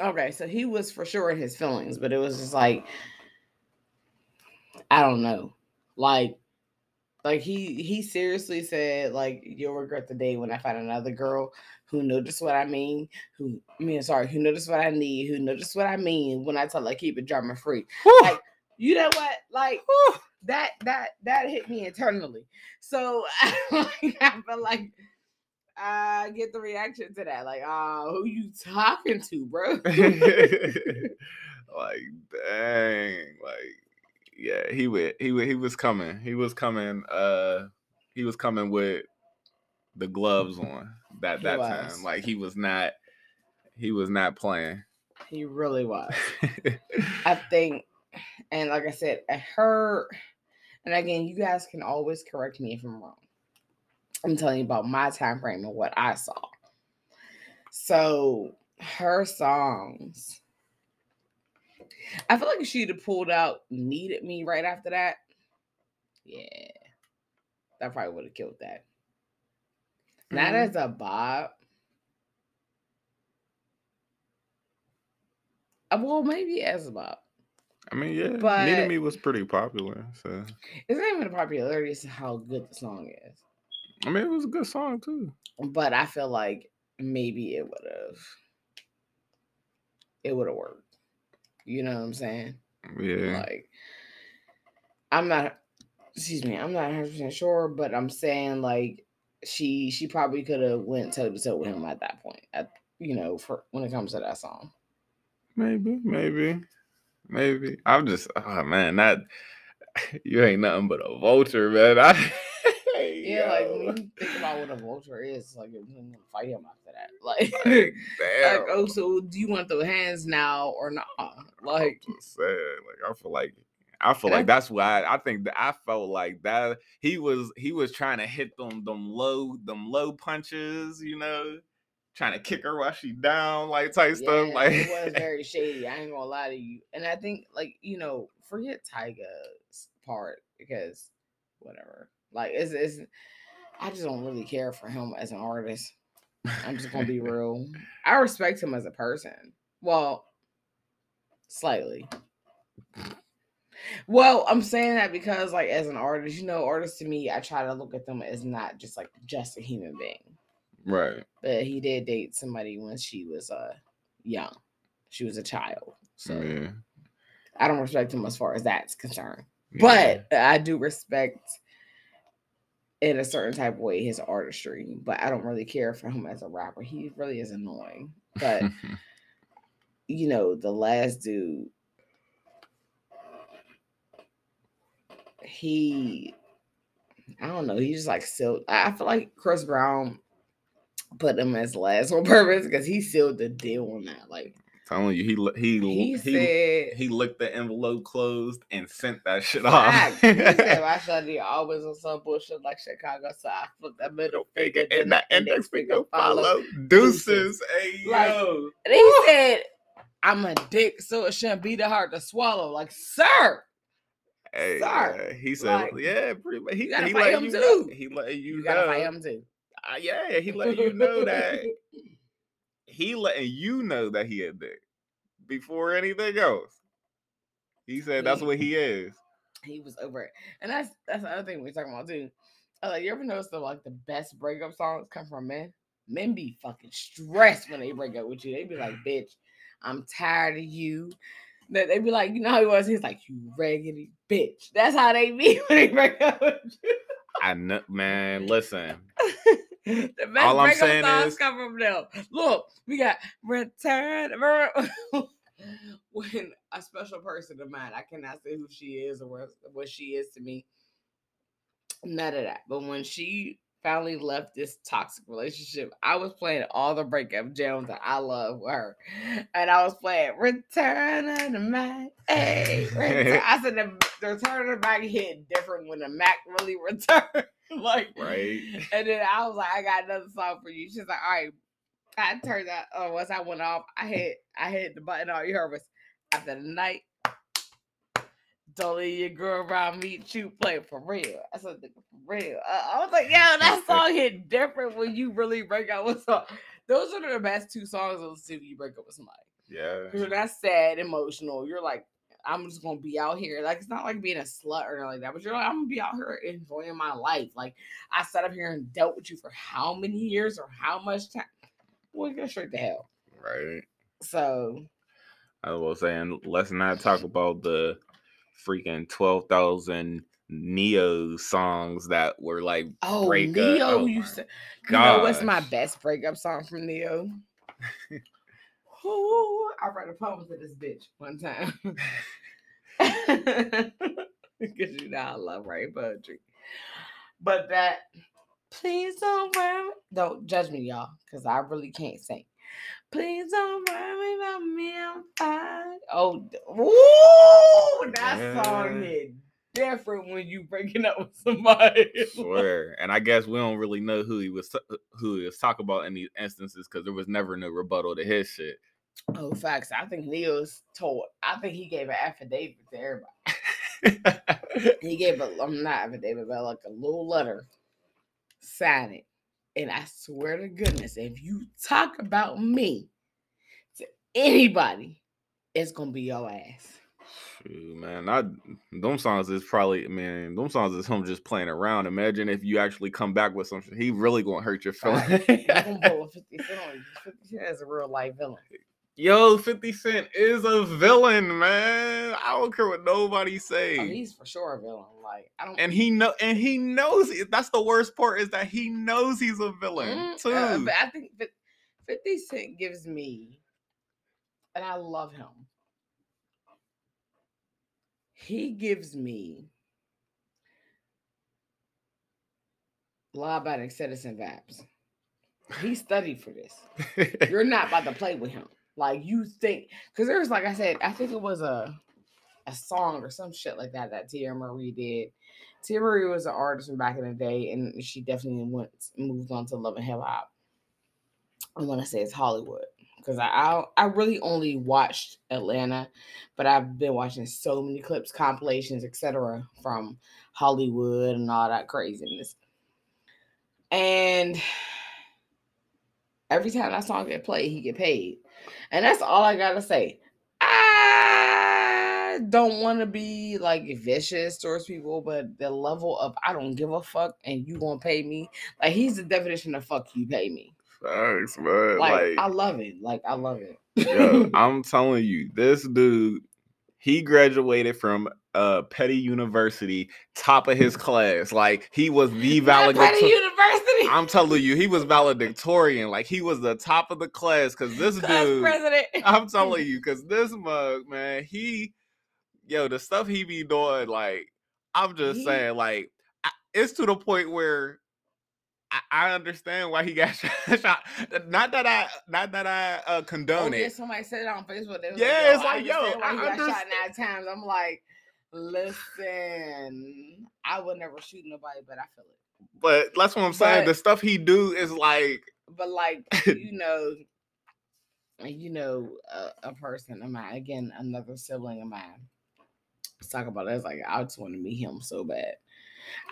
Okay, so he was for sure in his feelings, but it was just like I don't know. Like like he he seriously said like you'll regret the day when I find another girl who noticed what I mean, who I mean sorry, who noticed what I need, who noticed what I mean when I tell her keep it drama free. Like you know what? Like that that that hit me internally. So I feel like I get the reaction to that. Like, oh, who you talking to, bro? like, dang, like, yeah, he went, he he was coming, he was coming, uh, he was coming with the gloves on that that time. Like, he was not, he was not playing. He really was. I think, and like I said, I heard, and again, you guys can always correct me if I'm wrong. I'm telling you about my time frame and what I saw. So her songs, I feel like she'd have pulled out "Needed Me" right after that, yeah, that probably would have killed that. Mm-hmm. Not as a bop. Uh, well, maybe as a bop. I mean, yeah, but "Needed Me" was pretty popular. So it's not even the popularity; it's how good the song is. I mean, it was a good song too. But I feel like maybe it would have it would have worked. You know what I'm saying? Yeah. Like I'm not excuse me, I'm not 100% sure, but I'm saying like she she probably could have went toe to toe with him at that point. At you know, for when it comes to that song. Maybe, maybe, maybe. I'm just oh man, that you ain't nothing but a vulture, man. I yeah, yo. like when you think about what a vulture is, like you're gonna fight him after that. Like, like, like, oh, so do you want the hands now or not? Like, I'm just saying, like I feel like I feel like that's why I, I, think that I felt like that he was he was trying to hit them them low them low punches, you know, trying to kick her while she down, like type yeah, stuff. Like it was very shady. I ain't gonna lie to you. And I think like you know, forget Tyga's part because whatever. Like it's it's I just don't really care for him as an artist. I'm just gonna be real. I respect him as a person. Well, slightly. Well, I'm saying that because, like, as an artist, you know, artists to me, I try to look at them as not just like just a human being. Right. But he did date somebody when she was uh young. She was a child. So yeah. I don't respect him as far as that's concerned. Yeah. But I do respect in a certain type of way his artistry, but I don't really care for him as a rapper. He really is annoying. But you know, the last dude, he, I don't know, he's just like sealed. I feel like Chris Brown put him as last on purpose because he sealed the deal on that. Like telling you, he he he, he said he licked the envelope closed and sent that shit off. he said my shawty always on some bullshit like Chicago, so I flipped that middle finger and the index finger follow. Deuces, hey like, yo. And he said, "I'm a dick, so it shouldn't be that hard to swallow." Like, sir. Hey, sir. he said, like, "Yeah, pretty much." He, you gotta he fight him you too. Know, he let you, you know. gotta fight him too. Uh, yeah, he let you know that he letting you know that he a dick before anything else. He said that's what he is. He was over it, and that's that's the other thing we're talking about too. Uh, like, you ever notice that like the best breakup songs come from men? Men be fucking stressed when they break up with you. They be like, "Bitch, I'm tired of you." That they be like, you know how he was. He's like, "You raggedy bitch." That's how they be when they break up with you. I know, man. Listen, the best All I'm saying songs is, come from them. Look, we got return. when a special person of mine, I cannot say who she is or what, she is to me. None of that. But when she finally left this toxic relationship, I was playing all the breakup jams that I love with her. And I was playing Return of the Mack. Hey, I said the, the Return of the Mack hit different when the Mac really returned. like, right. And then I was like, I got another song for you. She's like, all right. I turned that. Oh, once I went off, I hit, I hit the button. All you heard was after the night. Don't let your girl around me. You play for real. I said for real. Uh, I was like, yo, that song hit different when you really break out with song. those are the best two songs to listen to you break up with somebody. Yeah. Because that's sad, emotional. You're like, I'm just gonna be out here. Like it's not like being a slut or like that, but you're like, I'm gonna be out here enjoying my life. Like I sat up here and dealt with you for how many years or how much time? Well, go straight to hell. Right. So I was saying, let's not talk about the freaking twelve thousand Ne-Yo songs that were like oh breakup. Ne-Yo, oh you, said, you know what's my best breakup song from Ne-Yo? Ooh, I read a poem to this bitch one time. Because you know I love writing poetry. But that please don't worry. Don't judge me, y'all, because I really can't sing. Please don't worry about me. I'm fine. Oh, ooh, that yeah. song hit different when you breaking up with somebody. swear. And I guess we don't really know who he was uh, who he was talking about in these instances because there was never no rebuttal to his shit. Oh, facts. I think Ne-Yo's told. I think he gave an affidavit to everybody. he gave a I'm not affidavit, but like a little letter, sign it. And I swear to goodness, if you talk about me to anybody, it's gonna be your ass. Shoot, man, not them songs is probably man, them songs is him just playing around. Imagine if you actually come back with something, he really gonna hurt your feelings. Right. 50 Cent is a real life villain. Yo, 50 Cent is a villain, man. I don't care what nobody say. Oh, he's for sure a villain. Like I don't And he know and he knows that's the worst part is that he knows he's a villain mm, too. Uh, but I think 50 Cent gives me and I love him. He gives me law-abiding citizen vibes. He studied for this. You're not about to play with him. Like you think, because there's like I said, I think it was a a song or some shit like that that Teairra Mari did. Teairra Mari was an artist from back in the day, and she definitely went moved on to love and hip hop. I want to say it's Hollywood because I, I I really only watched Atlanta, but I've been watching so many clips, compilations, etc. from Hollywood and all that craziness. And every time that song get played, he get paid. And that's all I gotta say. I don't want to be like vicious towards people, but the level of I don't give a fuck and you gonna pay me. Like he's the definition of fuck you pay me. Thanks, man. Like, like I love it. Like I love it. yo, I'm telling you, this dude, he graduated from uh Petty University, top of his class. Like he was the valedictorian. University. I'm telling you, he was valedictorian. Like he was the top of the class. Cause this class dude, president. I'm telling you, cause this mug, man, he, yo, the stuff he be doing, like, I'm just he, saying, like, it's to the point where I, understand why he got shot. Not that I, not that I uh, condone oh, it. Yeah, somebody said it on Facebook. yeah, like, yo, it's like, yo, I, I got shot nine times. I'm like, Listen, I would never shoot nobody, but I feel it. But that's what I'm saying. But, the stuff he do is like, but like you know, you know, a, a person of mine, again, another sibling of mine. Let's talk about it. It's like I just want to meet him so bad.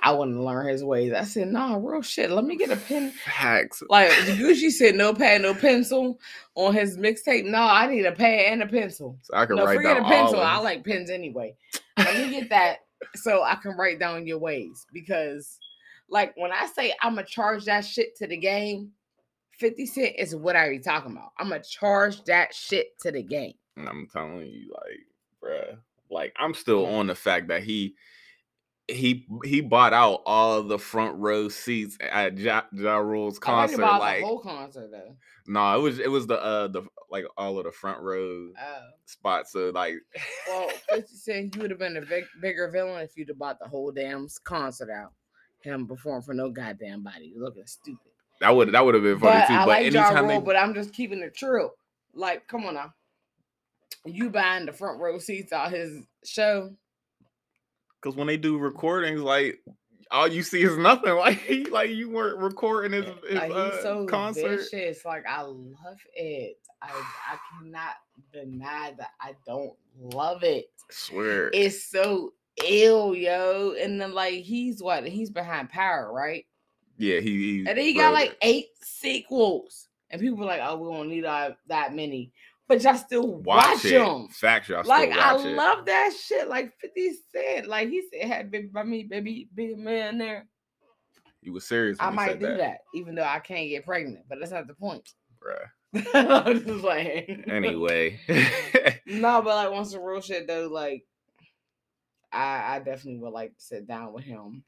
I want to learn his ways. I said, nah, real shit. Let me get a pen. Facts. Like Gucci said, no pad, no pencil on his mixtape. No, I need a pad and a pencil. So I can no, write forget down a pencil. I like pens anyway. Let me get that so I can write down your ways. Because like when I say I'm gonna charge that shit to the game, 50 Cent is what I be talking about. I'm gonna charge that shit to the game. And I'm telling you, like, bruh, like I'm still on the fact that he he he bought out all the front row seats at Ja, ja Rule's concert. like the whole concert though. No, nah, it was it was the uh the like all of the front row oh. spots. So like, well, Fifty Cent, you would have been a big, bigger villain if you'd have bought the whole damn concert out. Him perform for no goddamn body, looking stupid. That would that would have been funny but too. I but like anytime ja Rule, they... but I'm just keeping it true. Like, come on now, you buying the front row seats out his show because when they do recordings, like all you see is nothing. Like he, like you weren't recording his, his like, uh, so concert. Vicious. Like I love it. I I cannot deny that I don't love it. I swear it's so ill, yo. And then like he's what? He's behind Power, right? Yeah, he, he and then he got like eight sequels. and people were like, "Oh, we don't need that, that many." But y'all still watch, watch them. Facts, y'all like I it. love that shit. Like Fifty Cent, like he said, had baby by me, baby, big man there. You were serious. I might do that. that. even though I can't get pregnant, but that's not the point. Bruh. I'm just playing. Anyway. no, but like on some real shit though, like I, I definitely would like to sit down with him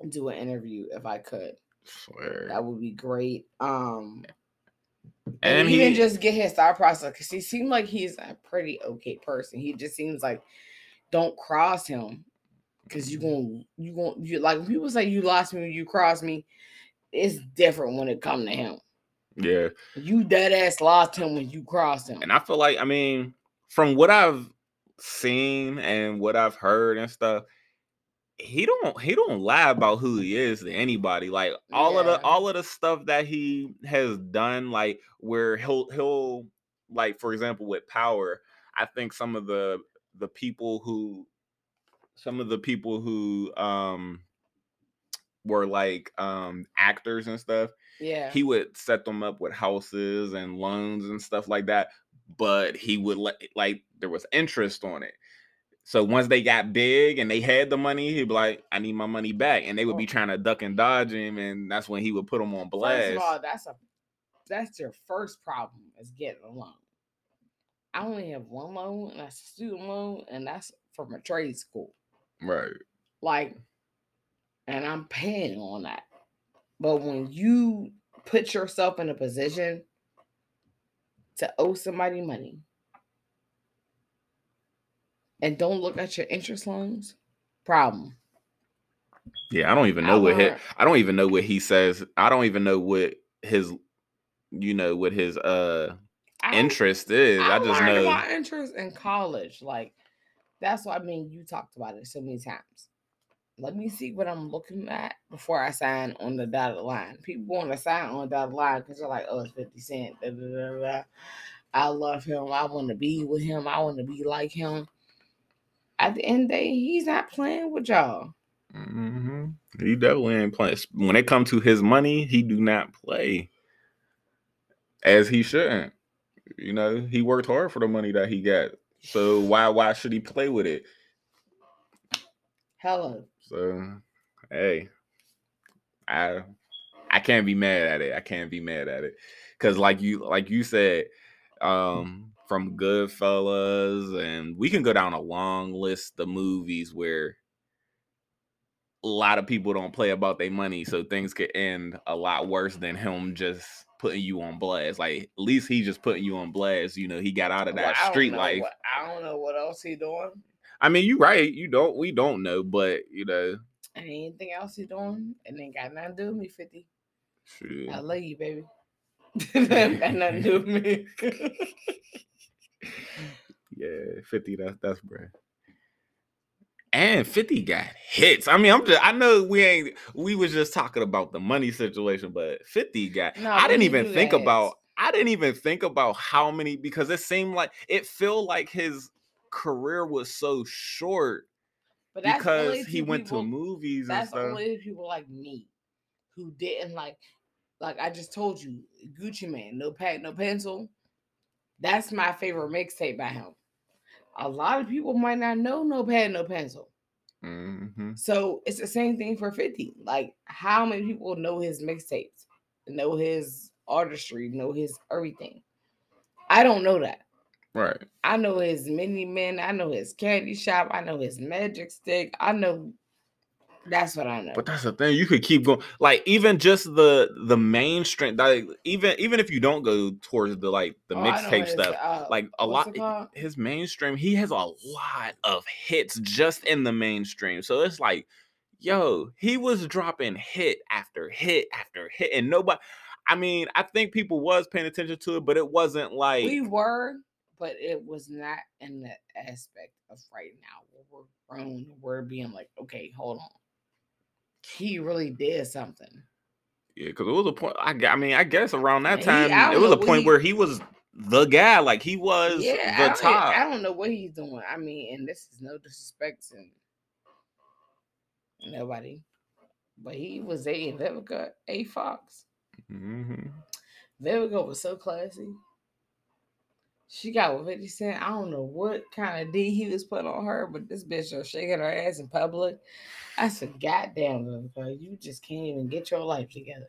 and do an interview if I could. Swear. That would be great. Um and, and even he, just get his thought process because he seemed like he's a pretty okay person. He just seems like don't cross him because you mm-hmm. going you going you like people say you lost me when you cross me. It's different when it come to him. Yeah, you dead ass lost him when you crossed him. And I feel like I mean, from what I've seen and what I've heard and stuff, he don't he don't lie about who he is to anybody. Like all yeah. of the all of the stuff that he has done, like where he'll he'll like for example with power, I think some of the the people who some of the people who um were like um actors and stuff. Yeah. He would set them up with houses and loans and stuff like that. But he would let like there was interest on it. So once they got big and they had the money, he'd be like, "I need my money back," and they would be oh. trying to duck and dodge him, and that's when he would put them on blast. First of all, that's a that's your first problem is getting a loan. I only have one loan, and that's a student loan, and that's from a trade school. Right. Like, and I'm paying on that. But when you put yourself in a position to owe somebody money and don't look at your interest loans, problem. Yeah, I don't even know I what he, I don't even know what he says. I don't even know what his you know what his uh I, interest is. I, I just know about interest in college. Like that's what I mean. You talked about it so many times. Let me see what I'm looking at before I sign on the dotted line. People want to sign on the dotted line because they're like, oh, it's 50 Cent. Da, da, da, I love him. I want to be with him. I want to be like him. At the end of the day, he's not playing with y'all. Mm-hmm. He definitely ain't playing. When it comes to his money, he do not play as he shouldn't. You know, he worked hard for the money that he got. So why why should he play with it? Hello. So hey, I I can't be mad at it. I can't be mad at it. Cause like you like you said, um, from Goodfellas, and we can go down a long list of movies where a lot of people don't play about their money, so things could end a lot worse than him just putting you on blast. Like at least he just putting you on blast. You know, he got out of that well, street life. What, I don't know what else he doing. I mean, you right. You don't. We don't know, but you know. anything else he doing, and ain't got nothing to do with me. Fifty. I love you, baby. got nothing to do with me. yeah, fifty. That's that's bro. And 50 got hits. I mean, I'm just I know we ain't we was just talking about the money situation, but 50 got no, I didn't even think about I didn't even think about how many because it seemed like it felt like his career was so short but because he went people, to movies that's only people like me who didn't like like I just told you, Gucci Mane, no pad, no pencil. That's my favorite mixtape by him a lot of people might not know no pad, no pencil. Mm-hmm. So it's the same thing for 50. Like, how many people know his mixtapes, know his artistry, know his everything? I don't know that. Right. I know his Many Men. I know his candy shop. I know his magic stick. I know that's what I know. But that's the thing. You could keep going. Like even just the the mainstream. Like even even if you don't go towards the like the oh, mixtape stuff, uh, like a lot. His mainstream. He has a lot of hits just in the mainstream. So it's like, yo, he was dropping hit after hit after hit, and nobody. I mean, I think people was paying attention to it, but it wasn't like we were, but it was not in the aspect of right now where we're grown. We're being like, okay, hold on he really did something. Yeah, because it was a point. I, I mean, I guess around that time, he, it was a point he, where he was the guy. Like he was yeah, the I top. I don't know what he's doing. I mean, and this is no disrespect to nobody, but he was a Vivica A. Fox. Mm-hmm. Vivica was so classy. She got with 50 Cent. I don't know what kind of D he was putting on her, but this bitch was shaking her ass in public. I said, God damn, Vivica, you just can't even get your life together.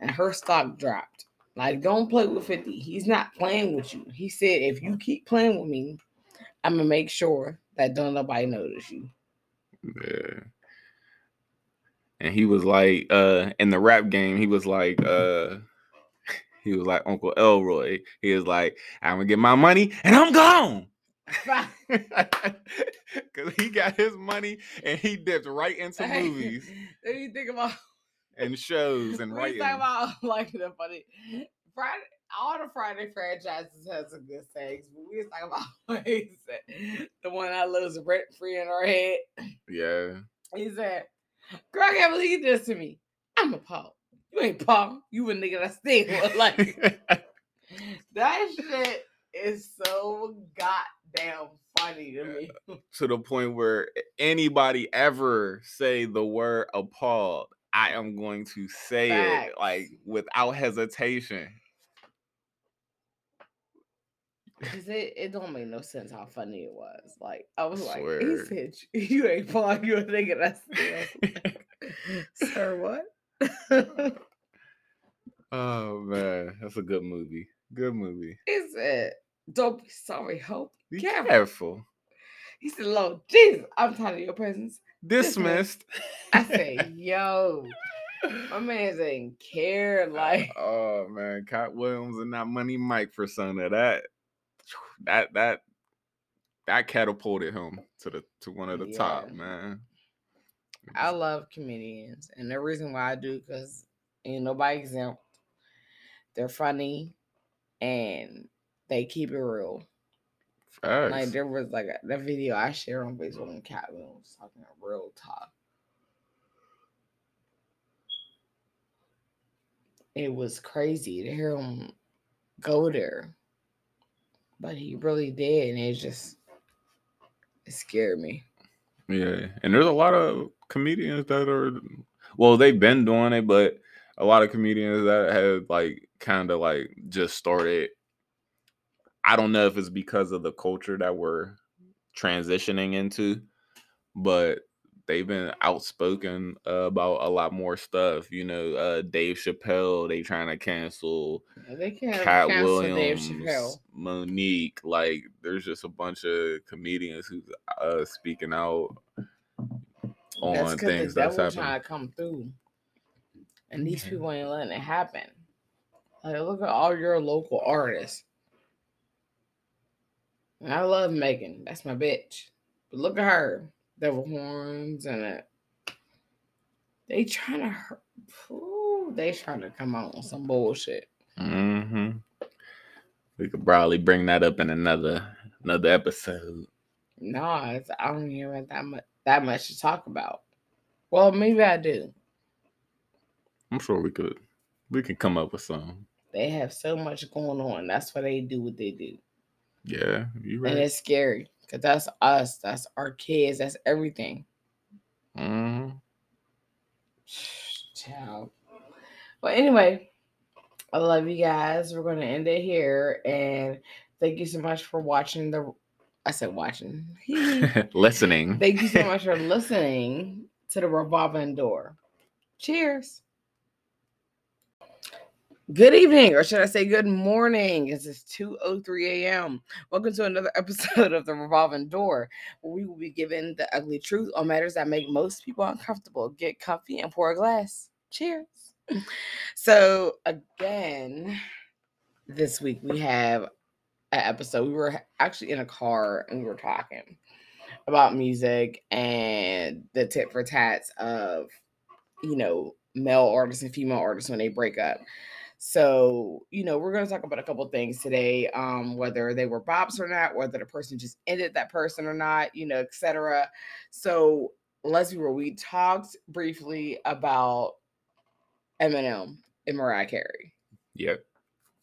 And her stock dropped. Like, don't play with 50. He's not playing with you. He said, if you keep playing with me, I'm gonna make sure that don't nobody notice you. Yeah. And he was like, uh, in the rap game, he was like, uh, he was like Uncle Elroy. He was like, I'm gonna get my money and I'm gone. Cause he got his money and he dipped right into movies. Then you think about and shows and writing. talk about like the funny Friday. All the Friday franchises has some good things, but we was talking about he said, the one I lose rent free in our head. Yeah. He said, "Girl, I can't believe this to me. I'm appalled. You ain't Paul. You a nigga that steal. Like that shit is so goddamn funny to me. to the point where anybody ever say the word appalled, I am going to say Facts. it like without hesitation. Cause it, it don't make no sense how funny it was. Like I was I like, he said you ain't Paul, you a nigga that's still. Sir, what? oh man, that's a good movie. Good movie. Is it? Don't be sorry, hope. Be careful. careful. He said, Lord Jesus, I'm tired of your presence. Dismissed. I say, yo. My man ain't care. Like, oh man, Katt Williams and that Money Mike for persona that that that that catapulted him to the to one of the yeah. top man. I love comedians, and the reason why I do because ain't nobody exempt. They're funny, and they keep it real. Facts. Like there was like a, that video I shared on Facebook when Katt was talking a real talk. It was crazy to hear him go there, but he really did, and it just it scared me. Yeah, and there's a lot of comedians that are, well, they've been doing it, but a lot of comedians that have like kind of like just started I don't know if it's because of the culture that we're transitioning into, but they've been outspoken uh, about a lot more stuff. You know, uh, Dave Chappelle, they trying to cancel. they can't Katt cancel Williams, Dave Chappelle. Mo'Nique. Like, there's just a bunch of comedians who's uh, speaking out on that's things the that's happening. Trying to come through, and these mm-hmm. people ain't letting it happen. Like, look at all your local artists. I love Megan. That's my bitch. But look at her. Devil horns and it. They trying to ooh, they trying to come out on some bullshit. Mm-hmm. We could probably bring that up in another another episode. No, it's, I don't hear have that much that much to talk about. Well, maybe I do. I'm sure we could. We could come up with some. They have so much going on. That's why they do what they do. Yeah, you right. And it's scary because that's us. That's our kids. That's everything. Mm-hmm. Ciao. Well, anyway, I love you guys. We're going to end it here. And thank you so much for watching the. I said watching. listening. Thank you so much for listening to the revolving door. Cheers. Good evening, or should I say good morning? It's 2.03 a.m. Welcome to another episode of The Revolving Door, where we will be given the ugly truth on matters that make most people uncomfortable. Get comfy and pour a glass. Cheers. So, again, this week we have an episode. We were actually in a car and we were talking about music and the tit for tats of, you know, male artists and female artists when they break up. So, you know, we're going to talk about a couple things today, um, whether they were bops or not, whether the person just ended that person or not, you know, etc. So, let's be real. We talked briefly about Eminem and Mariah Carey. Yep.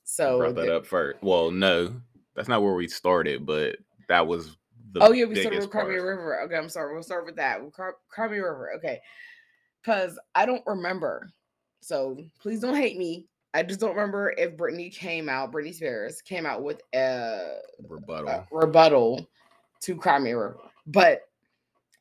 So brought that the, up first. Well, no, that's not where we started, but that was the oh yeah, we started with Cry Me a River. Okay, I'm sorry. We'll start with that. Me River. Okay, because I don't remember. So please don't hate me. I just don't remember if Britney came out, Britney Spears came out with a rebuttal, a rebuttal to Cry Me a River. But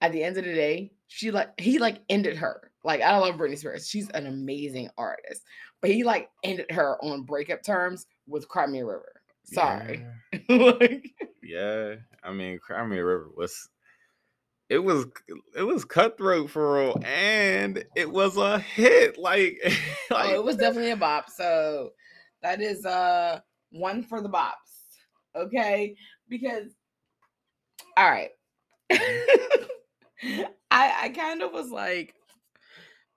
at the end of the day, she like he like ended her. Like I love Britney Spears. She's an amazing artist. But he like ended her on breakup terms with Cry Me a River. Sorry. Yeah. like, yeah. I mean, Cry Me a River was it was it was cutthroat for real and it was a hit like, like oh, it was definitely a bop so that is uh one for the bops okay because all right i i kind of was like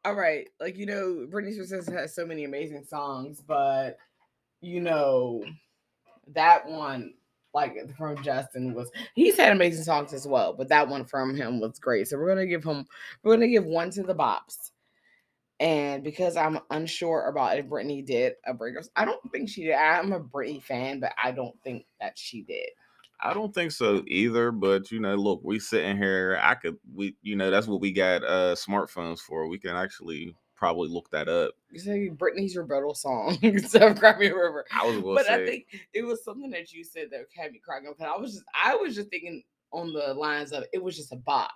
all right like you know britney spears has so many amazing songs but you know that one like from Justin was he's had amazing songs as well, but that one from him was great. So we're gonna give him we're gonna give one to the bops. And because I'm unsure about if Britney did a breakup, I don't think she did. I'm a Britney fan, but I don't think that she did. I don't think so either. But you know, look, we sitting here. I could we you know that's what we got uh smartphones for. We can actually probably look that up. You say Britney's rebuttal song Cry Me a River. I was but say. I think it was something that you said that had me crying because I was just I was just thinking on the lines of it was just a bop,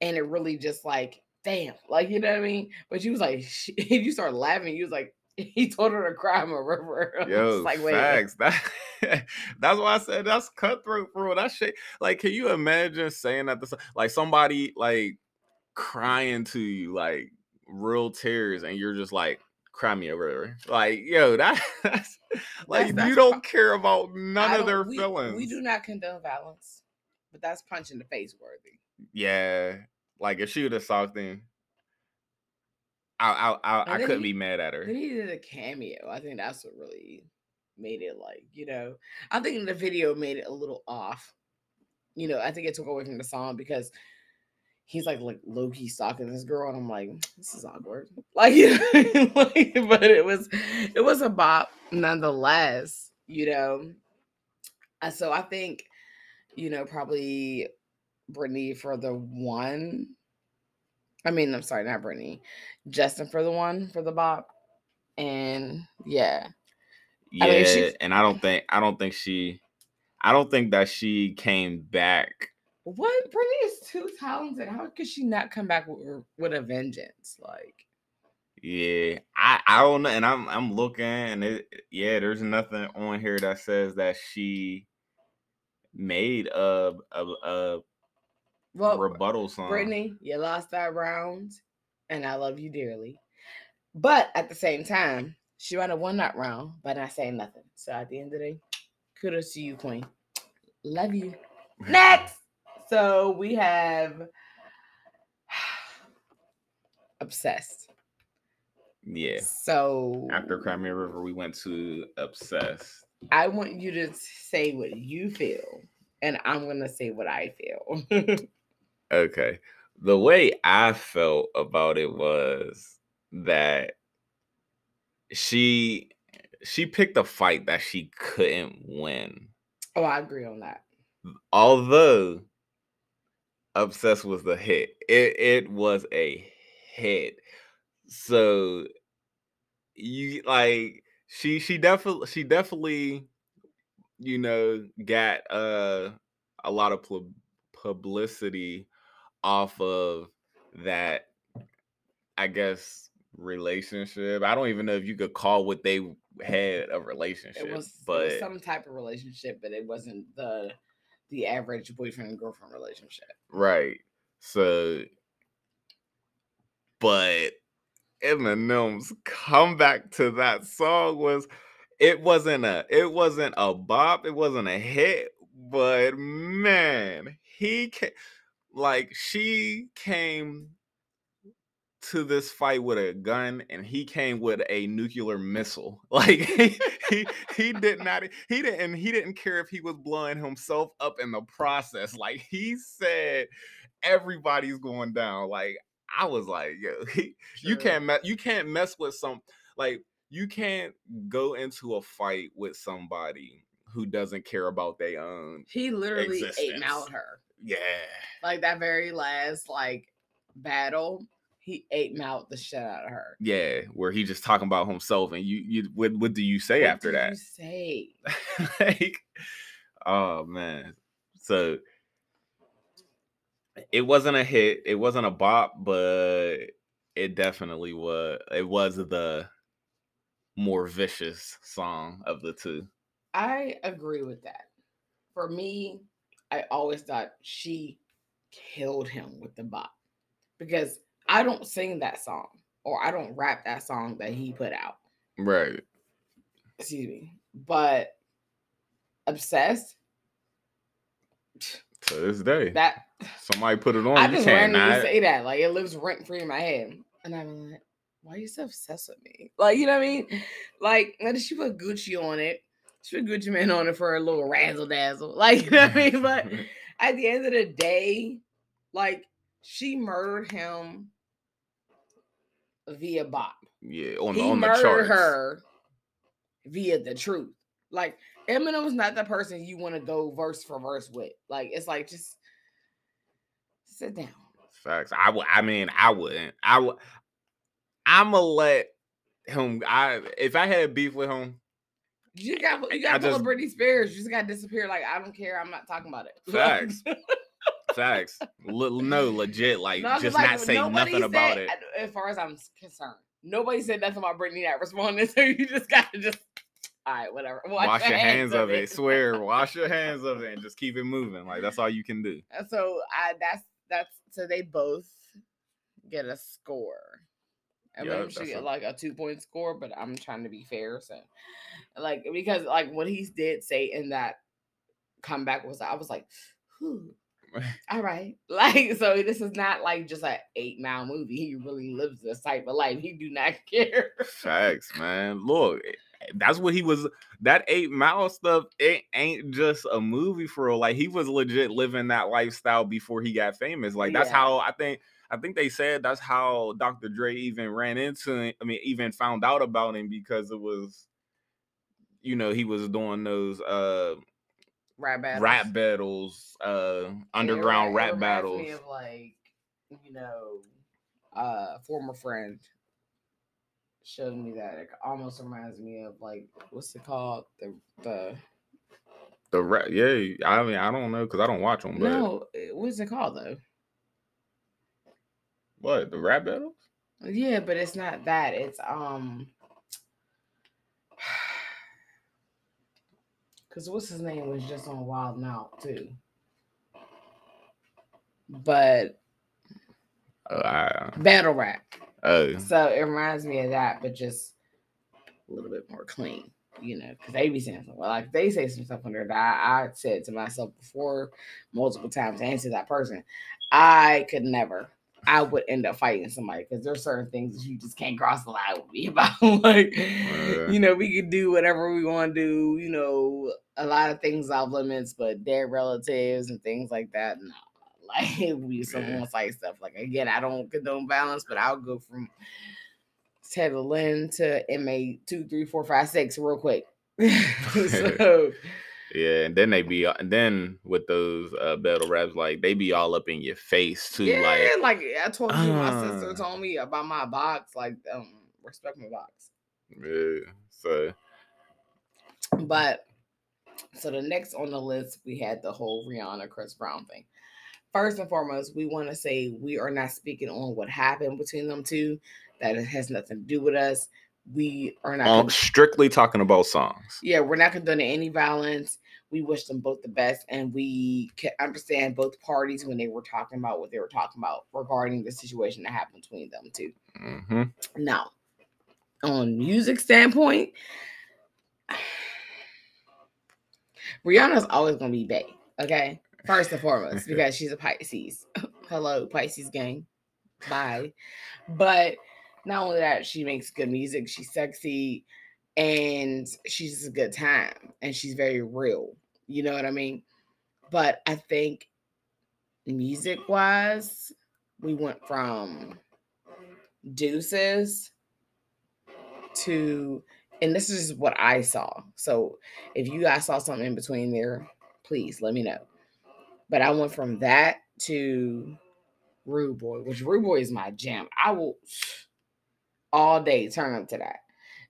and it really just like damn, like you know what I mean. But you was like, if you started laughing. You was like, he told her to cry him a river. Yo, like, wait. facts. That, that's why I said that's cutthroat, bro. That shit. Like, can you imagine saying that? This, like somebody like crying to you, like real tears and you're just like cry me over like yo that, that's like that's, that's you don't care about none of their we, feelings we do not condone violence but that's punch in the face worthy yeah like if she would have talked then I I I, I couldn't he, be mad at her. Then he did a cameo. I think that's what really made it like you know. I think the video made it a little off. You know, I think it took away from the song because he's like like low key stalking this girl, and I'm like, this is awkward. Like, like, but it was it was a bop nonetheless, you know. And so I think, you know, probably Britney for the one. I mean, I'm sorry, not Britney, Justin for the one for the bop, and yeah, yeah. I mean, and I don't think I don't think she, I don't think that she came back what? Britney is too talented. How could she not come back with, with a vengeance? Like, yeah, I I don't know, and I'm I'm looking, and it yeah, there's nothing on here that says that she made a a, a well, rebuttal song. Britney, you lost that round, and I love you dearly. But at the same time, she might have won that round by not saying nothing. So at the end of the day, kudos to you, Queen. Love you. Next. So we have obsessed. Yeah. So after Cry Me a River, we went to obsessed. I want you to say what you feel, and I'm gonna say what I feel. okay. The way I felt about it was that she she picked a fight that she couldn't win. Oh, I agree on that. Although Obsessed was the hit. It it was a hit. So you like she she definitely she definitely you know got uh a lot of pub- publicity off of that I guess relationship. I don't even know if you could call what they had a relationship. It was, but it was some type of relationship, but it wasn't the the average boyfriend and girlfriend relationship. Right. So, but Eminem's comeback to that song was it wasn't a it wasn't a bop, it wasn't a hit, but man, he came like she came to this fight with a gun and he came with a nuclear missile. Like he he, he did not he didn't he didn't care if he was blowing himself up in the process. Like he said everybody's going down. Like I was like, yo, he, sure. you can't mess you can't mess with some like you can't go into a fight with somebody who doesn't care about their own. He literally existence. ate out her. Yeah. Like that very last like battle he ate mouth the shit out of her. Yeah, where he just talking about himself, and you, you, what, what do you say What after do that? You say like, oh man. So it wasn't a hit. It wasn't a bop, but it definitely was. It was the more vicious song of the two. I agree with that. For me, I always thought she killed him with the bop because I don't sing that song or I don't rap that song that he put out. Right. Excuse me. But obsessed, To this day, that somebody put it on. I just can't randomly say that. Like it lives rent free in my head. And I'm like, why are you so obsessed with me? Like, you know what I mean? Like, did she put Gucci on it? She put Gucci Mane on it for a little razzle dazzle. Like, you know what I mean? But at the end of the day, like she murdered him via bop. yeah, on, he on the murdered charts. her via the truth. Like Eminem's not the person you want to go verse for verse with. Like it's like just sit down. Facts. I would. I mean, I wouldn't. I would. I'ma let him. I if I had beef with him, You got you got to pull just- Britney Spears. You just got to disappear. Like I don't care. I'm not talking about it. Facts. Facts. Le- no, legit. Like No, just like, not say nothing about it. As far as I'm concerned, nobody said nothing about Britney not responding. So you just got to just all right, whatever. Wash, your hands of it. Swear, wash your hands of it, and just keep it moving. Like that's all you can do. And So I that's that's so they both get a score. I Yup, mean, she get like a two point score, but I'm trying to be fair. So, like, because like what he did say in that comeback was, I was like, Whew, all right, like, so this is not like just an eight mile movie. He really lives this type of life. He do not care. Facts, man. Look, eh, that's what he was. That eight mile stuff. It ain't just a movie for real. Like he was legit living that lifestyle before he got famous. Like that's Yeah. how I think. I think they said that's how Dr. Dre even ran into. Him, I mean, even found out about him because it was, you know, he was doing those uh Rap battles. rap battles, uh it underground rap reminds battles. Me of like, you know, uh, former friend showed me that it almost reminds me of like what's it called the the The rap, yeah. I mean, I don't know because I don't watch them. But no what's it called though? what the rap battles? Yeah, but it's not that. It's um. Cause what's his name was just on Wild 'N Out too. But Uh, battle rap. uh, So it reminds me of that, but just a little bit more clean, you know, because they be saying something. Well, like they say some stuff there that I, I said to myself before multiple times and to that person, I could never. I would end up fighting somebody because there's certain things that you just can't cross the line with me about. like, Yeah. you know, we could do whatever we want to do, you know, a lot of things off limits, but their relatives and things like that, no. Like we would be some Yeah. site stuff. Like again, I don't condone violence, but I'll go from Ted Lynn to MA two, three, four, five, six real quick. so yeah, and then they be, and then with those uh, battle raps, like they be all up in your face too. yeah, Like, like, I told you, my sister uh. told me about my box. Like, um, respect my box. yeah, so But so the next on the list, we had the whole Rihanna Chris Brown thing. First and foremost, we want to say we are not speaking on what happened between them two. That it has nothing to do with us. We are not. um, strictly talking about songs. yeah, we're not condoning any violence. We wish them both the best, and we can understand both parties when they were talking about what they were talking about regarding the situation that happened between them two. hmm Now, on music standpoint, Rihanna's always gonna be Bay. Okay, first and foremost, because she's a Pisces. Hello, Pisces gang. Bye. But not only that, she makes good music. She's sexy, and she's a good time, and she's very real. You know what I mean? But I think music wise, we went from deuces to and this is what I saw. So if you guys saw something in between there, please let me know. But I went from that to Rude Boy, which Rude Boy is my jam. I will all day turn up to that.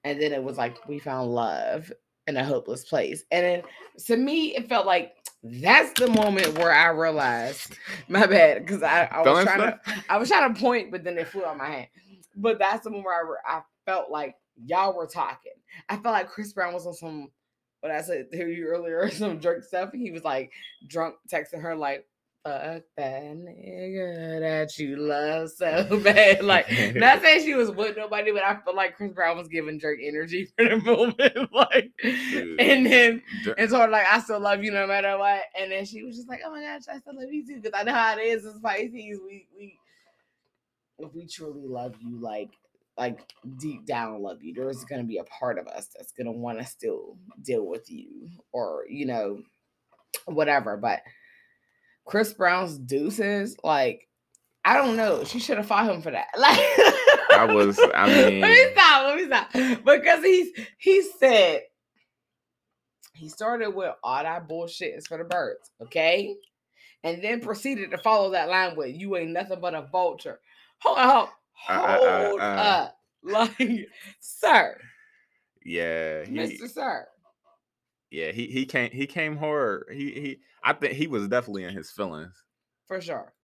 And then it was like mm-hmm. we found love in a hopeless place. And then to me, it felt like that's the moment where I realized my bad because I, I was trying to I was trying to point, but then it flew out my hand. But that's the moment where I, I felt like y'all were talking. I felt like Chris Brown was on some what I said to you earlier, some drunk stuff. He was like drunk texting her like, fuck that nigga that you love so bad. Like, not saying she was with nobody, but I feel like Chris Brown was giving Drake energy for the moment. like, Dude. and then and so like, I still love you no matter what. And then she was just like, oh my gosh, I still love you too, because I know how it is as Pisces. We we if we truly love you, like like deep down love you, there's gonna be a part of us that's gonna want to still deal with you, or you know, whatever. But Chris Brown's deuces, like, I don't know. She should have fought him for that. Like I was, I mean Let me stop, let me stop. Because he's he said he started with all that bullshit is for the birds, okay? And then proceeded to follow that line with you ain't nothing but a vulture. Hold on, hold, uh, uh, uh, up. Like, sir. Yeah. He, Mr. Sir. Yeah, he he came he came hard. He he I think he was definitely in his feelings. For sure.